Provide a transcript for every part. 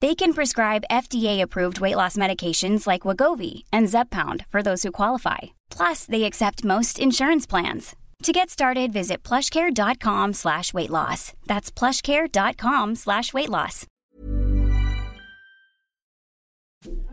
They can prescribe FDA-approved weight loss medications like Wegovy and Zepbound for those who qualify. Plus, they accept most insurance plans. To get started, visit plushcare.com slash weight loss. That's plushcare.com slash weight loss.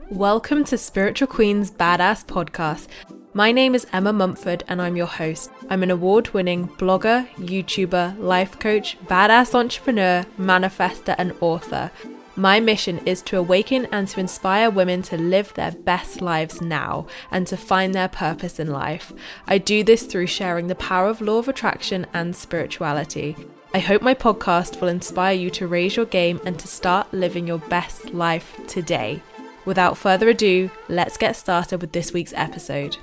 Welcome to Spiritual Queen's Badass Podcast. My name is Emma Mumford and I'm your host. I'm an award winning blogger, YouTuber, life coach, badass entrepreneur, manifester, and author. My mission is to awaken and to inspire women to live their best lives now and to find their purpose in life. I do this through sharing the power of law of attraction and spirituality. I hope my podcast will inspire you to raise your game and to start living your best life today. Without further ado, let's get started with this week's episode.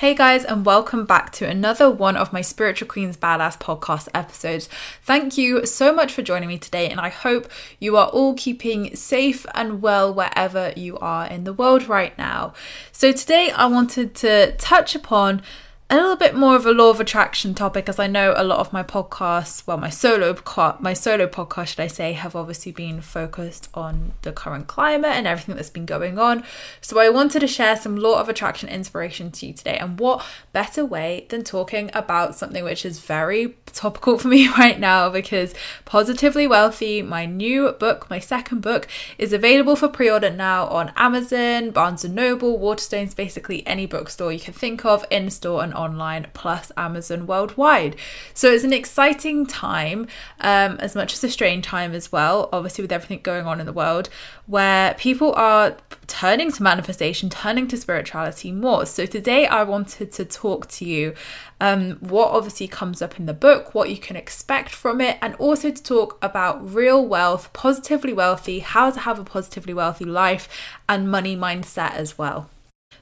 Hey guys, and welcome back to another one of my Spiritual Queens Badass podcast episodes. Thank you so much for joining me today, and I hope you are all keeping safe and well wherever you are in the world right now. So, today I wanted to touch upon a little bit more of a law of attraction topic as I know a lot of my podcasts, well my solo my solo podcast should I say have obviously been focused on the current climate and everything that's been going on. So I wanted to share some law of attraction inspiration to you today and what better way than talking about something which is very topical for me right now because Positively Wealthy, my new book, my second book is available for pre-order now on Amazon, Barnes and Noble, Waterstones, basically any bookstore you can think of in store and online plus Amazon worldwide. So it's an exciting time, um, as much as a strange time as well, obviously, with everything going on in the world, where people are turning to manifestation, turning to spirituality more. So today I wanted to talk to you um, what obviously comes up in the book, what you can expect from it, and also to talk about real wealth, positively wealthy, how to have a positively wealthy life, and money mindset as well.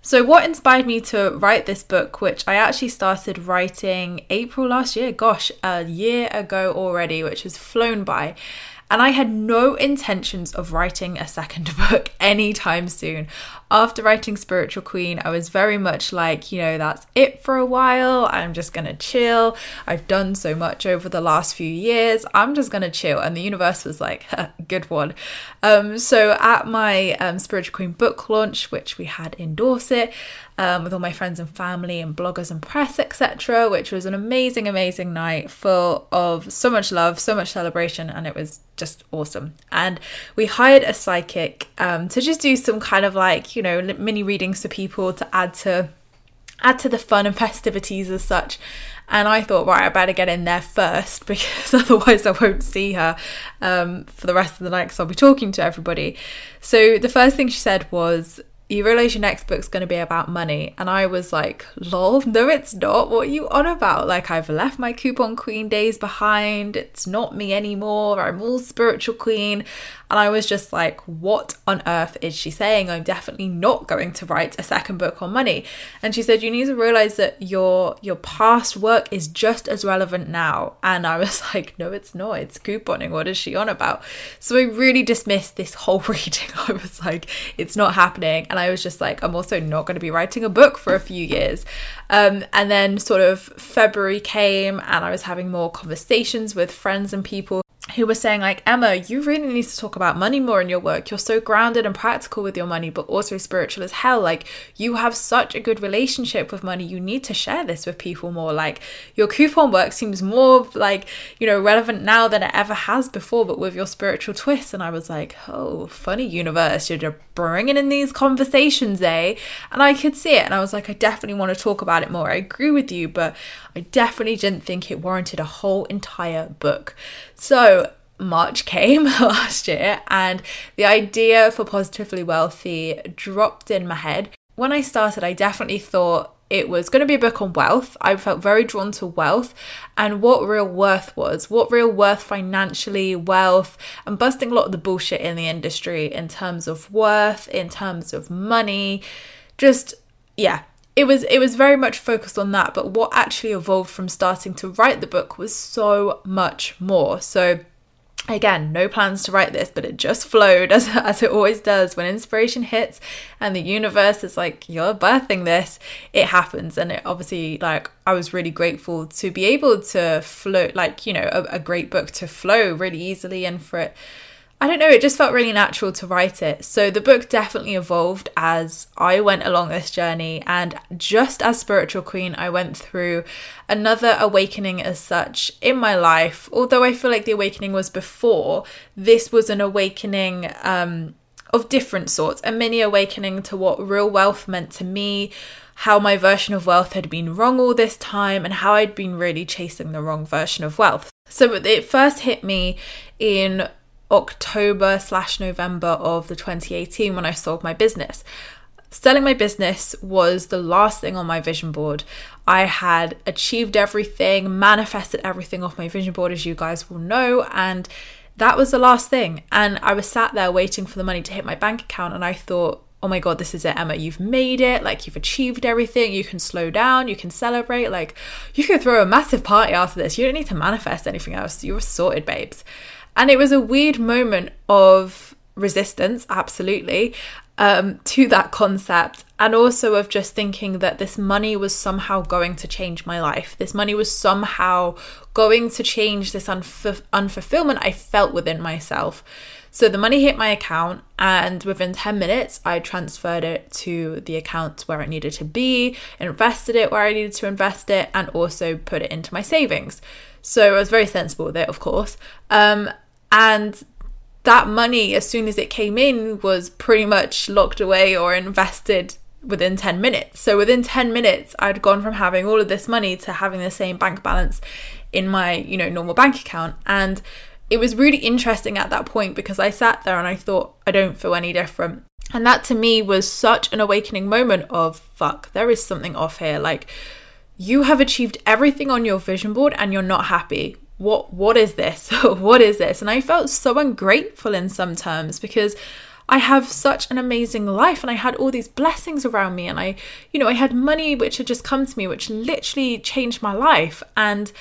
So, what inspired me to write this book, which I actually started writing April last year, gosh, a year ago already, which has flown by. And I had no intentions of writing a second book anytime soon. After writing Spiritual Queen, I was very much like, you know, that's it for a while. I'm just going to chill. I've done so much over the last few years. I'm just going to chill. And the universe was like, good one. Um, so at my um, Spiritual Queen book launch, which we had in Dorset, um, with all my friends and family and bloggers and press, etc., which was an amazing, amazing night full of so much love, so much celebration, and it was just awesome. And we hired a psychic um, to just do some kind of like, you know, mini readings for people to add to add to the fun and festivities as such. And I thought, right, I better get in there first because otherwise I won't see her um, for the rest of the night because I'll be talking to everybody. So the first thing she said was, your next book's going to be about money. And I was like, lol, no, it's not. What are you on about? Like, I've left my coupon queen days behind. It's not me anymore. I'm all spiritual queen. And I was just like, what on earth is she saying? I'm definitely not going to write a second book on money. And she said, you need to realize that your your past work is just as relevant now. And I was like, no, it's not. It's couponing. What is she on about? So I really dismissed this whole reading. I was like, it's not happening. And I was just like, I'm also not going to be writing a book for a few years. Um, and then sort of February came and I was having more conversations with friends and people who were saying like Emma, you really need to talk about money more in your work. You're so grounded and practical with your money, but also spiritual as hell. Like you have such a good relationship with money. You need to share this with people more. Like your coupon work seems more like, you know, relevant now than it ever has before, but with your spiritual twist. And I was like, oh, funny universe. You're just bringing in these conversations, eh? And I could see it. And I was like, I definitely want to talk about it more. I agree with you, but I definitely didn't think it warranted a whole entire book. So March came last year, and the idea for Positively Wealthy dropped in my head. When I started, I definitely thought it was going to be a book on wealth. I felt very drawn to wealth and what real worth was, what real worth financially, wealth, and busting a lot of the bullshit in the industry in terms of worth, in terms of money. Just, yeah, it was it was very much focused on that but what actually evolved from starting to write the book was so much more so Again, no plans to write this, but it just flowed as, as it always does. When inspiration hits and the universe is like, you're birthing this, it happens. And it obviously, like, I was really grateful to be able to flow, like, you know, a, a great book to flow really easily and for it I don't know, it just felt really natural to write it. So the book definitely evolved as I went along this journey. And just as Spiritual Queen, I went through another awakening as such in my life. Although I feel like the awakening was before, this was an awakening um, of different sorts, a mini awakening to what real wealth meant to me. How my version of wealth had been wrong all this time, and how I'd been really chasing the wrong version of wealth. So it first hit me in October slash November of the 2018 when I sold my business. Selling my business was the last thing on my vision board. I had achieved everything, manifested everything off my vision board, as you guys will know, and that was the last thing. And I was sat there waiting for the money to hit my bank account, and I thought, oh my god, this is it, Emma. You've made it. Like, you've achieved everything. You can slow down. You can celebrate. Like, you can throw a massive party after this. You don't need to manifest anything else. You're sorted, babes. And it was a weird moment of resistance, absolutely, um, to that concept. And also of just thinking that this money was somehow going to change my life. This money was somehow going to change this unf- unfulfillment I felt within myself. So the money hit my account, and within 10 minutes, I transferred it to the account where it needed to be, invested it where I needed to invest it, and also put it into my savings. So I was very sensible with it, of course. Um, and that money, as soon as it came in, was pretty much locked away or invested within 10 minutes. So within 10 minutes, I'd gone from having all of this money to having the same bank balance in my, you know, normal bank account. And it was really interesting at that point because I sat there and I thought, I don't feel any different. And that to me was such an awakening moment of fuck, there is something off here. Like, you have achieved everything on your vision board and you're not happy what what is this? What is this? And i felt so ungrateful in some terms because i have such an amazing life and i had all these blessings around me and i you know i had money which had just come to me which literally changed my life and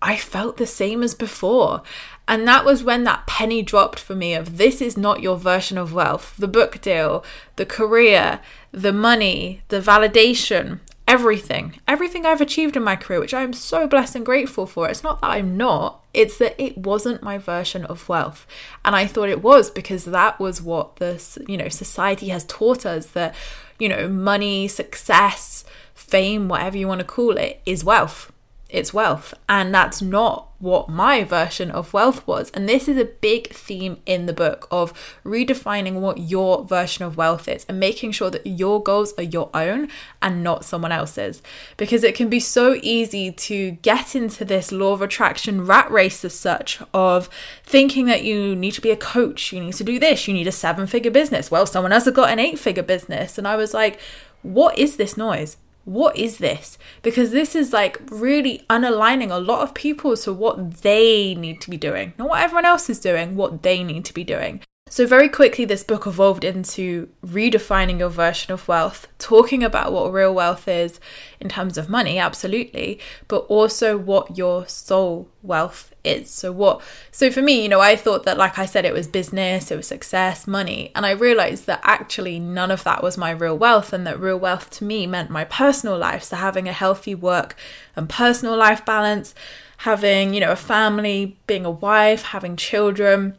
i felt the same as before. And that was when that penny dropped for me of this is not your version of wealth. The book deal the career the money the validation everything, everything I've achieved in my career, which I am so blessed and grateful for. It's not that I'm not, it's that it wasn't my version of wealth. And I thought it was because that was what this, you know, society has taught us that, you know, money, success, fame, whatever you want to call it, is wealth it's wealth. And that's not what my version of wealth was. And this is a big theme in the book of redefining what your version of wealth is and making sure that your goals are your own and not someone else's. Because it can be so easy to get into this law of attraction rat race, as such, of thinking that you need to be a coach, you need to do this, you need a seven figure business. Well, someone else has got an eight figure business. And I was like, what is this noise? What is this? Because this is like really unaligning a lot of people to what they need to be doing, not what everyone else is doing, what they need to be doing. So, very quickly, this book evolved into redefining your version of wealth, talking about what real wealth is in terms of money, absolutely, but also what your soul wealth is. So, what, so for me, you know, I thought that, like I said, it was business, it was success, money, and I realized that actually none of that was my real wealth, and that real wealth to me meant my personal life. So, having a healthy work and personal life balance, having, you know, a family, being a wife, having children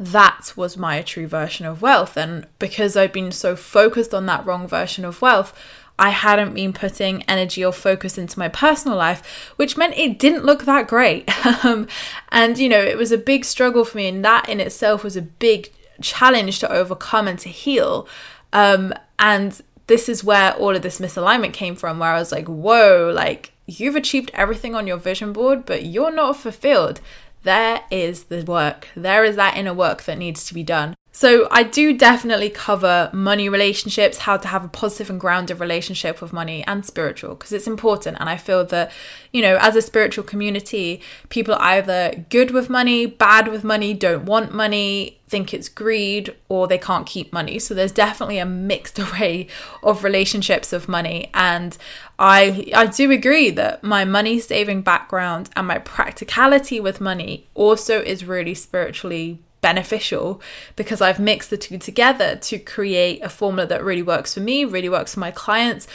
that was my true version of wealth. And because I'd been so focused on that wrong version of wealth, I hadn't been putting energy or focus into my personal life, which meant it didn't look that great. um, and, you know, it was a big struggle for me. And that in itself was a big challenge to overcome and to heal. Um, and this is where all of this misalignment came from, where I was like, whoa, like you've achieved everything on your vision board, but you're not fulfilled there is the work. There is that inner work that needs to be done. So, I do definitely cover money relationships, how to have a positive and grounded relationship with money and spiritual, because it's important. And I feel that, you know, as a spiritual community, people are either good with money, bad with money, don't want money, think it's greed, or they can't keep money. So, there's definitely a mixed array of relationships of money. And I, I do agree that my money saving background and my practicality with money also is really spiritually beneficial because I've mixed the two together to create a formula that really works for me, really works for my clients,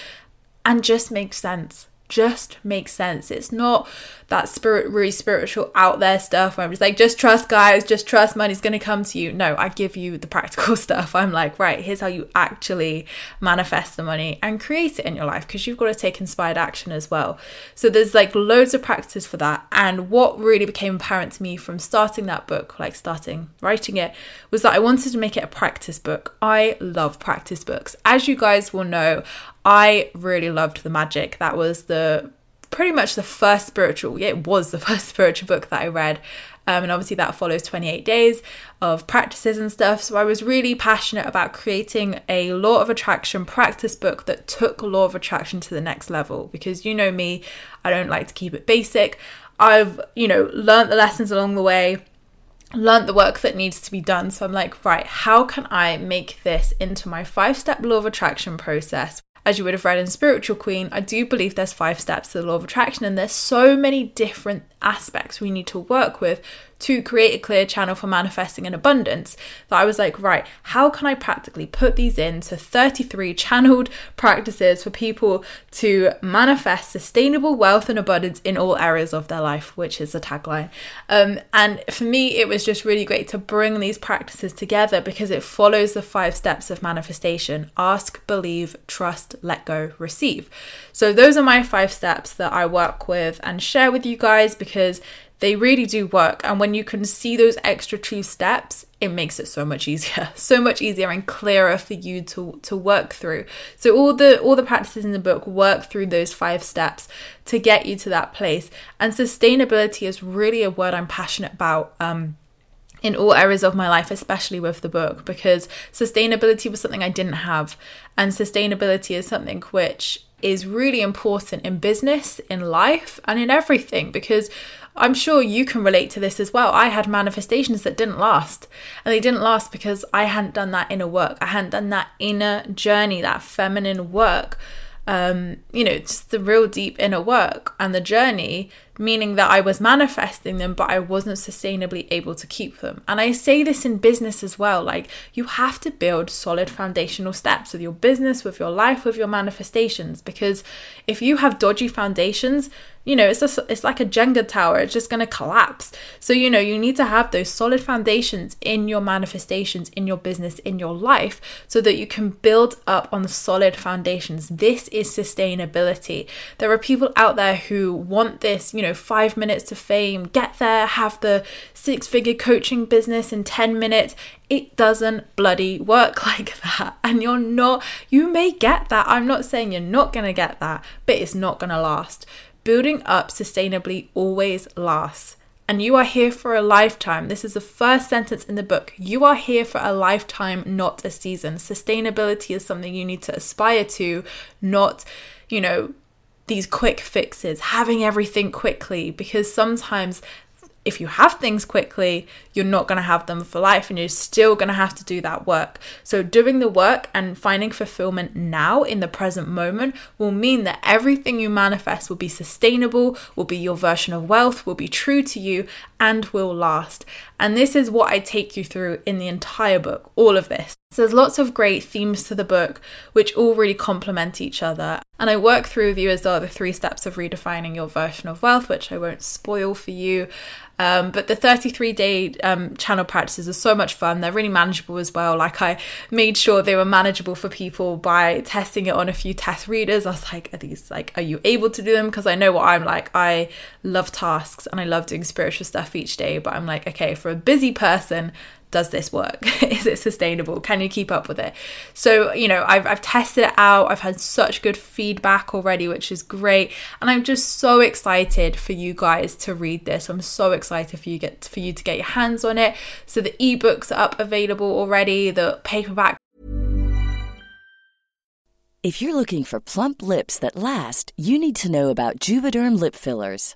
and just makes sense just makes sense. It's not that spirit, really spiritual out there stuff where I'm just like, just trust, guys, just trust, money's to come to you. No, I give you the practical stuff. I'm like, right, here's how you actually manifest the money and create it in your life because you've got to take inspired action as well. So there's like loads of practices for that. And what really became apparent to me from starting that book, like starting writing it, was that I wanted to make it a practice book. I love practice books. As you guys will know, I really loved The Magic. That was the pretty much the first spiritual, yeah, it was the first spiritual book that I read. Um, and obviously, that follows 28 days of practices and stuff. So, I was really passionate about creating a law of attraction practice book that took law of attraction to the next level. Because you know me, I don't like to keep it basic. I've, you know, learned the lessons along the way, learned the work that needs to be done. So, I'm like, right, how can I make this into my five step law of attraction process? As you would have read in Spiritual Queen, I do believe there's five steps to the law of attraction, and there's so many different aspects we need to work with to create a clear channel for manifesting in abundance that I was like, right, how can I practically put these into 33 channeled practices for people to manifest sustainable wealth and abundance in all areas of their life, which is the tagline. Um, and for me, it was just really great to bring these practices together because it follows the five steps of manifestation ask, believe, trust, let go, receive. So, those are my five steps that I work with and share with you guys because they really do work. And when you can see those extra two steps, it makes it so much easier, so much easier and clearer for you to to work through. So all the all the practices in the book work through those five steps to get you to that place. And sustainability is really a word I'm passionate about. Um, in all areas of my life, especially with the book, because sustainability was something I didn't have. And sustainability is something which is really important in business, in life, and in everything because I'm sure you can relate to this as well. I had manifestations that didn't last. And they didn't last because I hadn't done that inner work. I hadn't done that inner journey, that feminine work. Um, you know, just the real deep inner work and the journey meaning that I was manifesting them, but I wasn't sustainably able to keep them. And I say this in business as well like, you have to build solid foundational steps with your business, with your life, with your manifestations, because if you have dodgy foundations, you know, it's just, it's like a Jenga tower. It's just going to collapse. So, you know, you need to have those solid foundations in your manifestations, in your business, in your life, so that you can build up on solid foundations. This is sustainability. There are people out there who want this, you know, five minutes to fame, get there, have the six figure coaching business in 10 minutes. It doesn't bloody work like that. And you're not, you may get that. I'm not saying you're not to get that, but it's not to last building up sustainably always lasts. And you are here for a lifetime. This is the first sentence in the book. You are here for a lifetime, not a season. Sustainability is something you need to aspire to, not, you know, these quick fixes, having everything quickly, because sometimes if you have things quickly, you're not going to have them for life and you're still going to have to do that work. So, doing the work and finding fulfillment now in the present moment will mean that everything you manifest will be sustainable, will be your version of wealth, will be true to you, and will last. And this is what I take you through in the entire book, all of this. So there's lots of great themes to the book, which all really complement each other. And I work through with you as well the three steps of redefining your version of wealth, which I won't spoil for you. Um, but the 33 day um, channel practices are so much fun. They're really manageable as well. Like I made sure they were manageable for people by testing it on a few test readers. I was like, are these like, are you able to do them? Because I know what I'm like. I love tasks and I love doing spiritual stuff each day. But I'm like, okay, for a busy person, does this work? Is it sustainable? Can you keep up with it? So, you know, I've, I've tested it out. I've had such good feedback already, which is great. And I'm just so excited for you guys to read this. I'm so excited for you get for you to get your hands on it. So the ebooks are up available already, the paperback. If you're looking for plump lips that last, you need to know about Juvederm lip fillers.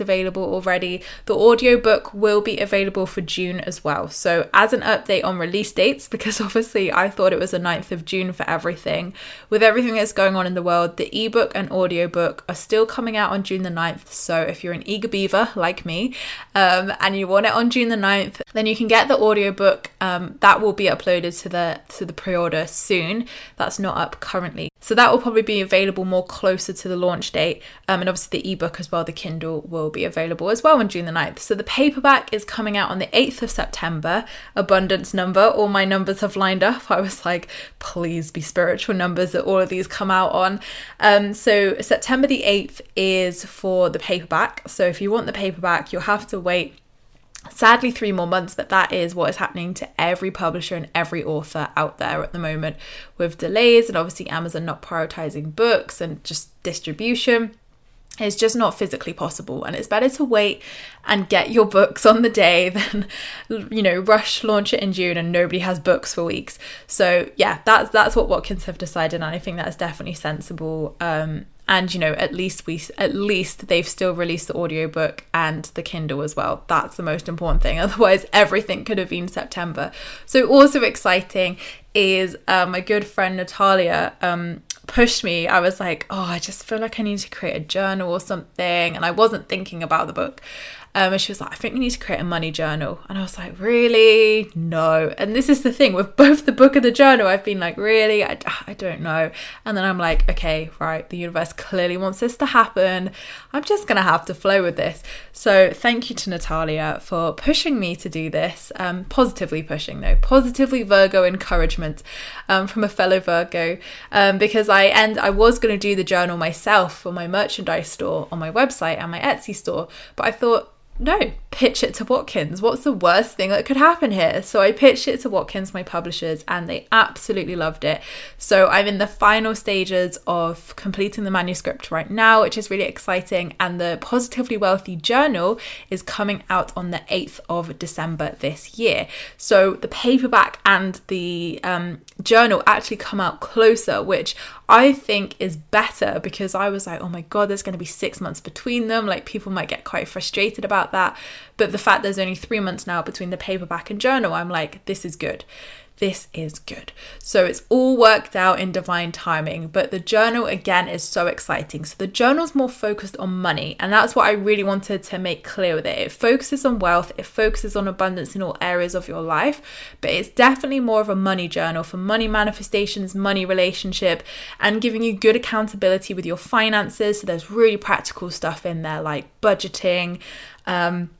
Available already. The audiobook will be available for June as well. So, as an update on release dates, because obviously I thought it was the 9th of June for everything, with everything that's going on in the world, the ebook and audiobook are still coming out on June the 9th. So, if you're an eager beaver like me um, and you want it on June the 9th, then you can get the audiobook. Um, that will be uploaded to the to the pre-order soon. That's not up currently. So that will probably be available more closer to the launch date. Um, and obviously the ebook as well, the Kindle will be available as well on June the 9th. So the paperback is coming out on the 8th of September. Abundance number. All my numbers have lined up. I was like, please be spiritual numbers that all of these come out on. Um, so September the 8th is for the paperback. So if you want the paperback, you'll have to wait sadly three more months but that is what is happening to every publisher and every author out there at the moment with delays and obviously amazon not prioritizing books and just distribution it's just not physically possible and it's better to wait and get your books on the day than you know rush launch it in june and nobody has books for weeks. So yeah that's that's what watkins have decided and i think that's definitely sensible. Um and you know at least we at least they've still released the audiobook and the kindle as well. That's the most important thing otherwise everything could have been september. So also exciting is uh, my good friend natalia um, pushed me. I was like oh i just feel like i need to create a journal or something. And i wasn't thinking about the book Um, and she was like, I think you need to create a money journal. And I was like, really? No. And this is the thing with both the book and the journal, I've been like, really? I, I don't know. And then I'm like, okay, right, the universe clearly wants this to happen. I'm just going to have to flow with this. So thank you to Natalia for pushing me to do this, um, positively pushing though, positively Virgo encouragement um, from a fellow Virgo, um, because I and I was going to do the journal myself for my merchandise store on my website and my Etsy store, but I thought no, pitch it to Watkins. What's the worst thing that could happen here? So I pitched it to Watkins, my publishers, and they absolutely loved it. So I'm in the final stages of completing the manuscript right now, which is really exciting. And the Positively Wealthy Journal is coming out on the 8th of December this year. So the paperback and the um, journal actually come out closer, which I think is better because I was like, oh my God, there's going to be six months between them. Like people might get quite frustrated about that. But the fact there's only three months now between the paperback and journal, I'm like, this is good this is good. So it's all worked out in divine timing, but the journal again is so exciting. So the journal's more focused on money, and that's what I really wanted to make clear with it. It focuses on wealth, it focuses on abundance in all areas of your life, but it's definitely more of a money journal for money manifestations, money relationship, and giving you good accountability with your finances. So there's really practical stuff in there like budgeting. Um,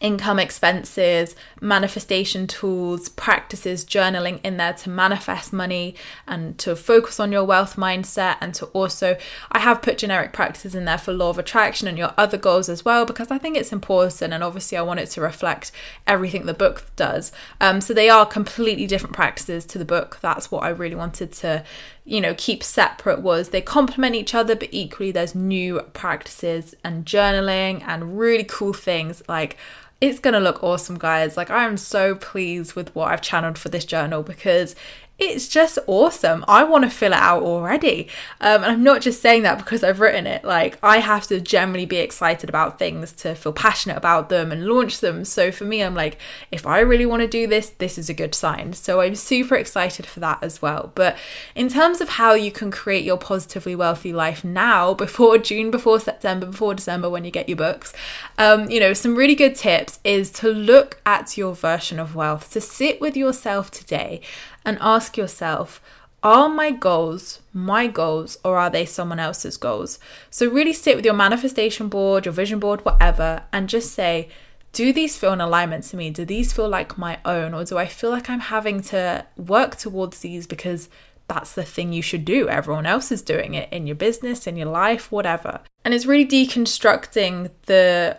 income expenses, manifestation tools, practices, journaling in there to manifest money and to focus on your wealth mindset. And to also, I have put generic practices in there for law of attraction and your other goals as well, because I think it's important. And obviously, I want it to reflect everything the book does. Um, so they are completely different practices to the book. That's what I really wanted to you know keep separate was they complement each other but equally there's new practices and journaling and really cool things like it's going to look awesome, guys. Like, I am so pleased with what I've channeled for this journal because it's just awesome. I want to fill it out already. Um, and I'm not just saying that because I've written it. Like, I have to generally be excited about things to feel passionate about them and launch them. So for me, I'm like, if I really want to do this, this is a good sign. So I'm super excited for that as well. But in terms of how you can create your positively wealthy life now, before June, before September, before December, when you get your books, um, you know, some really good tips is to look at your version of wealth, to sit with yourself today and ask yourself, are my goals my goals or are they someone else's goals? So, really sit with your manifestation board, your vision board, whatever, and just say, do these feel in alignment to me? Do these feel like my own? Or do I feel like I'm having to work towards these because that's the thing you should do? Everyone else is doing it in your business, in your life, whatever. And it's really deconstructing the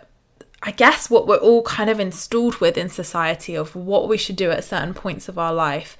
I guess what we're all kind of installed with in society of what we should do at certain points of our life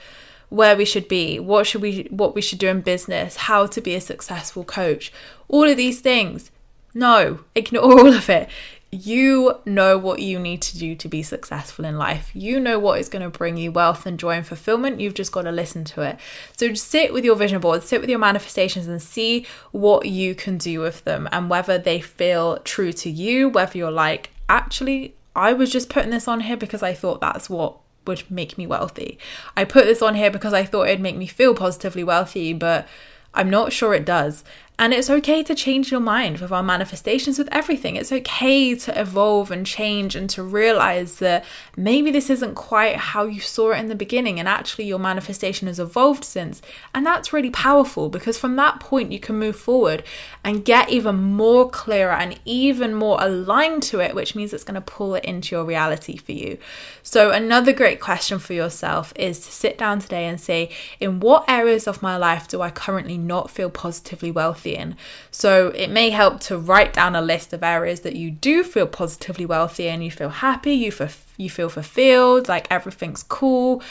where we should be, what should we what we should do in business, how to be a successful coach. All of these things. No, ignore all of it. You know what you need to do to be successful in life. You know what is going to bring you wealth and joy and fulfillment. You've just got to listen to it. So sit with your vision board, sit with your manifestations, and see what you can do with them and whether they feel true to you, whether you're like, actually, I was just putting this on here because I thought that's what would make me wealthy. I put this on here because I thought it'd make me feel positively wealthy, but I'm not sure it does. And it's okay to change your mind with our manifestations, with everything. It's okay to evolve and change and to realize that maybe this isn't quite how you saw it in the beginning, and actually your manifestation has evolved since. And that's really powerful because from that point, you can move forward and get even more clearer and even more aligned to it, which means it's going to pull it into your reality for you. So, another great question for yourself is to sit down today and say, in what areas of my life do I currently not feel positively wealthy? In. So it may help to write down a list of areas that you do feel positively wealthy and you feel happy, you you feel fulfilled, like everything's cool,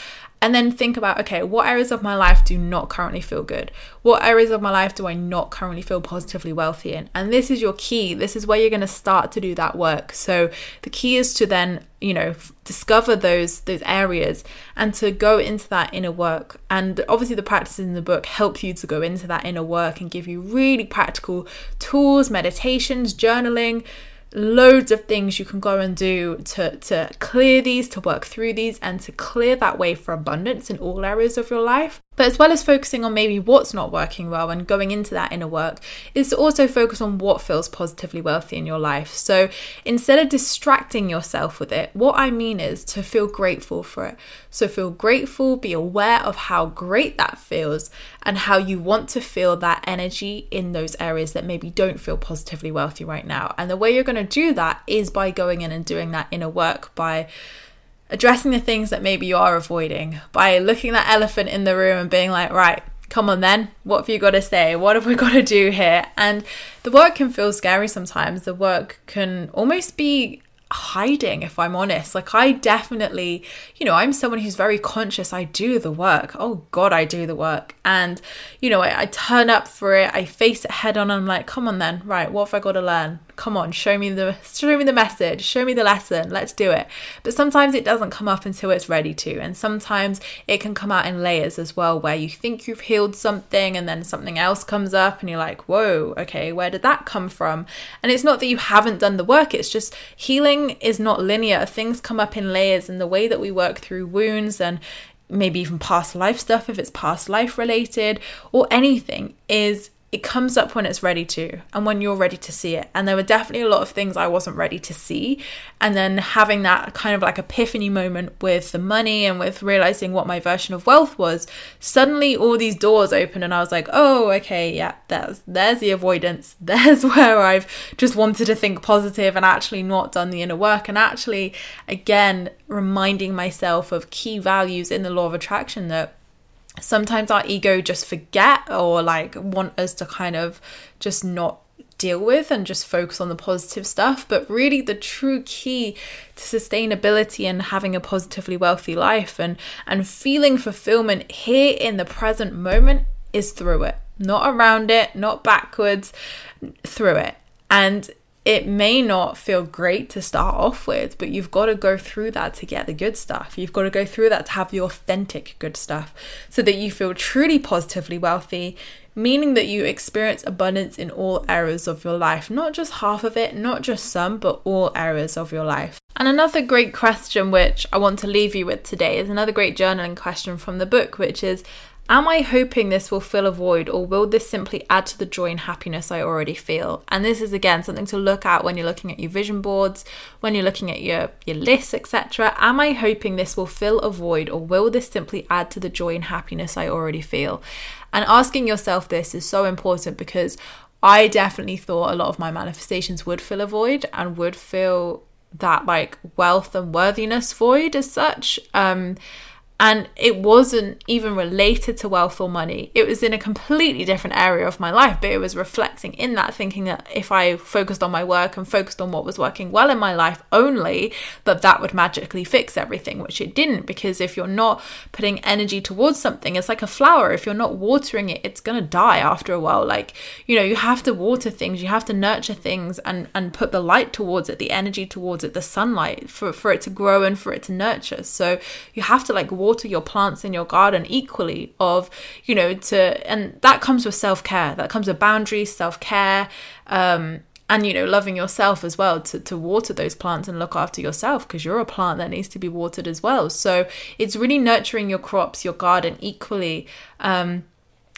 and then think about okay, what areas of my life do not currently feel good? What areas of my life do I not currently feel positively wealthy in? And this is your key. This is where you're going to start to do that work. So the key is to then, you know, discover those those areas and to go into that inner work. And obviously the practices in the book help you to go into that inner work and give you really practical tools, meditations, journaling, loads of things you can go and do to, to clear these, to work through these, and to clear that way for abundance in all areas of your life. But as well as focusing on maybe what's not working well and going into that inner work, is to also focus on what feels positively wealthy in your life. So instead of distracting yourself with it, what I mean is to feel grateful for it. So feel grateful, be aware of how great that feels and how you want to feel that energy in those areas that maybe don't feel positively wealthy right now. And the way you're going to do that is by going in and doing that inner work by addressing the things that maybe you are avoiding by looking that elephant in the room and being like, right, come on then, what have you got to say? What have we got to do here? And the work can feel scary sometimes. The work can almost be hiding if i'm honest. Like i definitely you know i'm someone who's very conscious. I do the work. Oh god i do the work. And you know I, I, turn up for it. I face it head on. I'm like come on then. Right what have i got to learn come on show me the show me the message show me the lesson let's do it. But sometimes it doesn't come up until it's ready to and sometimes it can come out in layers as well where you think you've healed something and then something else comes up and you're like whoa okay where did that come from? And it's not that you haven't done the work it's just healing is not linear. Things come up in layers and the way that we work through wounds and maybe even past life stuff if it's past life related or anything is it comes up when it's ready to and when you're ready to see it. And there were definitely a lot of things I wasn't ready to see. And then having that kind of like epiphany moment with the money and with realizing what my version of wealth was, suddenly all these doors open and I was like, oh, okay, yeah, there's there's the avoidance. There's where I've just wanted to think positive and actually not done the inner work and actually again reminding myself of key values in the law of attraction that sometimes our ego just forget or like want us to kind of just not deal with and just focus on the positive stuff. But really the true key to sustainability and having a positively wealthy life and and feeling fulfillment here in the present moment is through it. Not around it not backwards through it. And it may not feel great to start off with, but you've got to go through that to get the good stuff. You've got to go through that to have the authentic good stuff so that you feel truly positively wealthy, meaning that you experience abundance in all areas of your life, not just half of it, not just some, but all areas of your life. And another great question, which I want to leave you with today, is another great journaling question from the book, which is Am I hoping this will fill a void, or will this simply add to the joy and happiness I already feel? And this is again something to look at when you're looking at your vision boards, when you're looking at your, your lists, etc. Am I hoping this will fill a void, or will this simply add to the joy and happiness I already feel? And asking yourself this is so important because I definitely thought a lot of my manifestations would fill a void and would fill that like wealth and worthiness void as such. Um, and it wasn't even related to wealth or money. It was in a completely different area of my life, but it was reflecting in that, thinking that if I focused on my work and focused on what was working well in my life only, that that would magically fix everything, which it didn't. Because if you're not putting energy towards something, it's like a flower. If you're not watering it, it's gonna die after a while. Like you know, you have to water things, you have to nurture things, and and put the light towards it, the energy towards it, the sunlight for for it to grow and for it to nurture. So you have to like water water your plants in your garden equally of you know to and that comes with self-care. That comes with boundaries self-care um and you know loving yourself as well to, to water those plants and look after yourself because you're a plant that needs to be watered as well. So it's really nurturing your crops your garden equally um,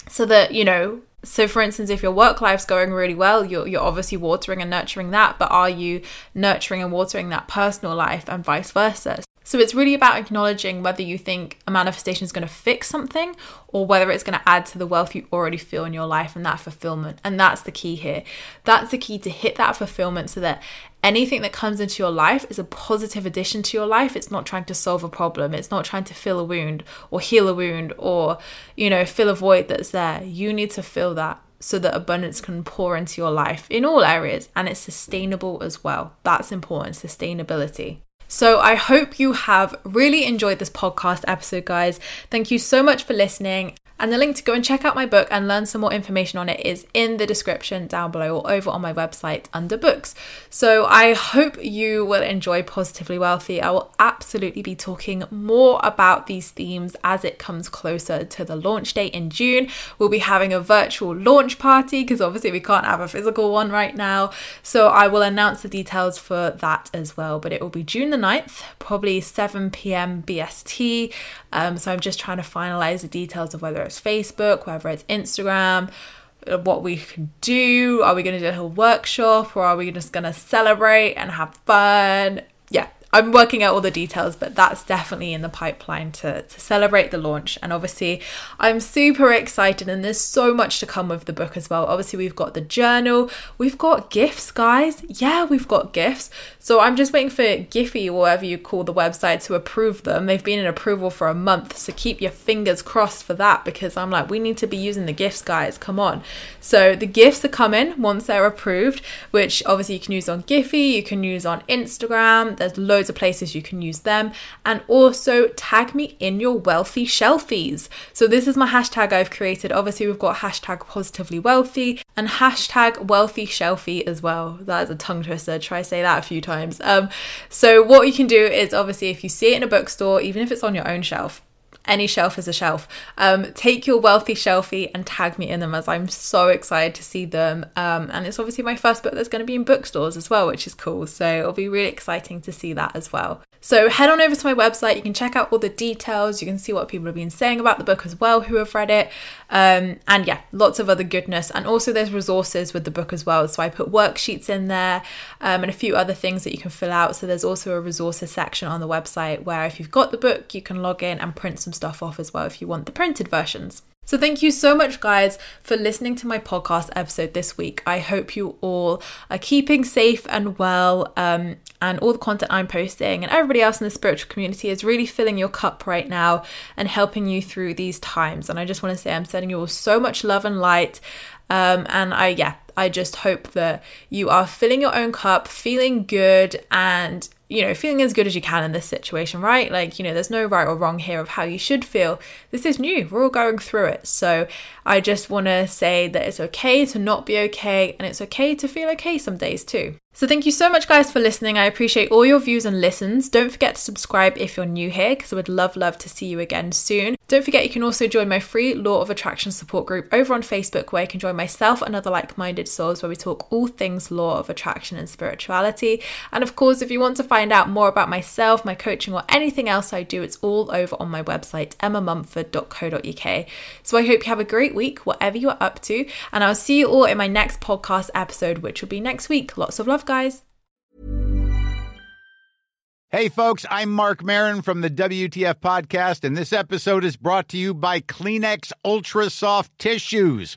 so that you know so for instance if your work life's going really well you're, you're obviously watering and nurturing that but are you nurturing and watering that personal life and vice versa so it's really about acknowledging whether you think a manifestation is going to fix something or whether it's going to add to the wealth you already feel in your life and that fulfillment. And that's the key here. That's the key to hit that fulfillment so that anything that comes into your life is a positive addition to your life. It's not trying to solve a problem. It's not trying to fill a wound or heal a wound or, you know, fill a void that's there. You need to fill that so that abundance can pour into your life in all areas and it's sustainable as well. That's important, sustainability. So I hope you have really enjoyed this podcast episode, guys. Thank you so much for listening. And the link to go and check out my book and learn some more information on it is in the description down below or over on my website under books. So I hope you will enjoy Positively Wealthy. I will absolutely be talking more about these themes as it comes closer to the launch date in June. We'll be having a virtual launch party because obviously we can't have a physical one right now. So I will announce the details for that as well. But it will be June the 9th, probably 7 p.m. BST. Um, so I'm just trying to finalize the details of whether it's Facebook, whether it's Instagram, what we can do. Are we going to do a whole workshop or are we just going to celebrate and have fun? Yeah, I'm working out all the details, but that's definitely in the pipeline to, to celebrate the launch. And obviously, I'm super excited, and there's so much to come with the book as well. Obviously, we've got the journal, we've got gifts, guys. Yeah, we've got gifts. So I'm just waiting for Giphy, or whatever you call the website, to approve them. They've been in approval for a month, so keep your fingers crossed for that because I'm like, we need to be using the gifts, guys. Come on. So the gifts are coming once they're approved, which obviously you can use on Giphy, you can use on Instagram. There's loads of places you can use them. And also tag me in your wealthy shelfies. So this is my hashtag I've created. Obviously, we've got hashtag positively wealthy and hashtag wealthy shelfie as well. That is a tongue twister. Try say that a few times. Um, so what you can do is obviously if you see it in a bookstore, even if it's on your own shelf, any shelf is a shelf. Um, take your wealthy shelfie and tag me in them as I'm so excited to see them. Um, and it's obviously my first book that's going to be in bookstores as well, which is cool. So it'll be really exciting to see that as well. So head on over to my website. You can check out all the details. You can see what people have been saying about the book as well who have read it. Um, and yeah, lots of other goodness. And also there's resources with the book as well. So I put worksheets in there um, and a few other things that you can fill out. So there's also a resources section on the website where if you've got the book, you can log in and print some stuff off as well if you want the printed versions. So, thank you so much, guys, for listening to my podcast episode this week. I hope you all are keeping safe and well, um, and all the content I'm posting and everybody else in the spiritual community is really filling your cup right now and helping you through these times. And I just want to say I'm sending you all so much love and light. Um, and I, yeah, I just hope that you are filling your own cup, feeling good, and you know, feeling as good as you can in this situation, right? Like, you know, there's no right or wrong here of how you should feel. This is new. We're all going through it. So I just want to say that it's okay to not be okay and it's okay to feel okay some days too. So thank you so much guys for listening. I appreciate all your views and listens. Don't forget to subscribe if you're new here because I would love love to see you again soon. Don't forget you can also join my free Law of Attraction support group over on Facebook where you can join myself and other like-minded souls where we talk all things law of attraction and spirituality. And of course, if you want to find out more about myself, my coaching or anything else I do, it's all over on my website emmamumford.co.uk. So I hope you have a week whatever you're up to, and I'll see you all in my next podcast episode which will be next week. Lots of love guys. Hey, folks, I'm Marc Maron from the WTF Podcast, and this episode is brought to you by Kleenex Ultra Soft Tissues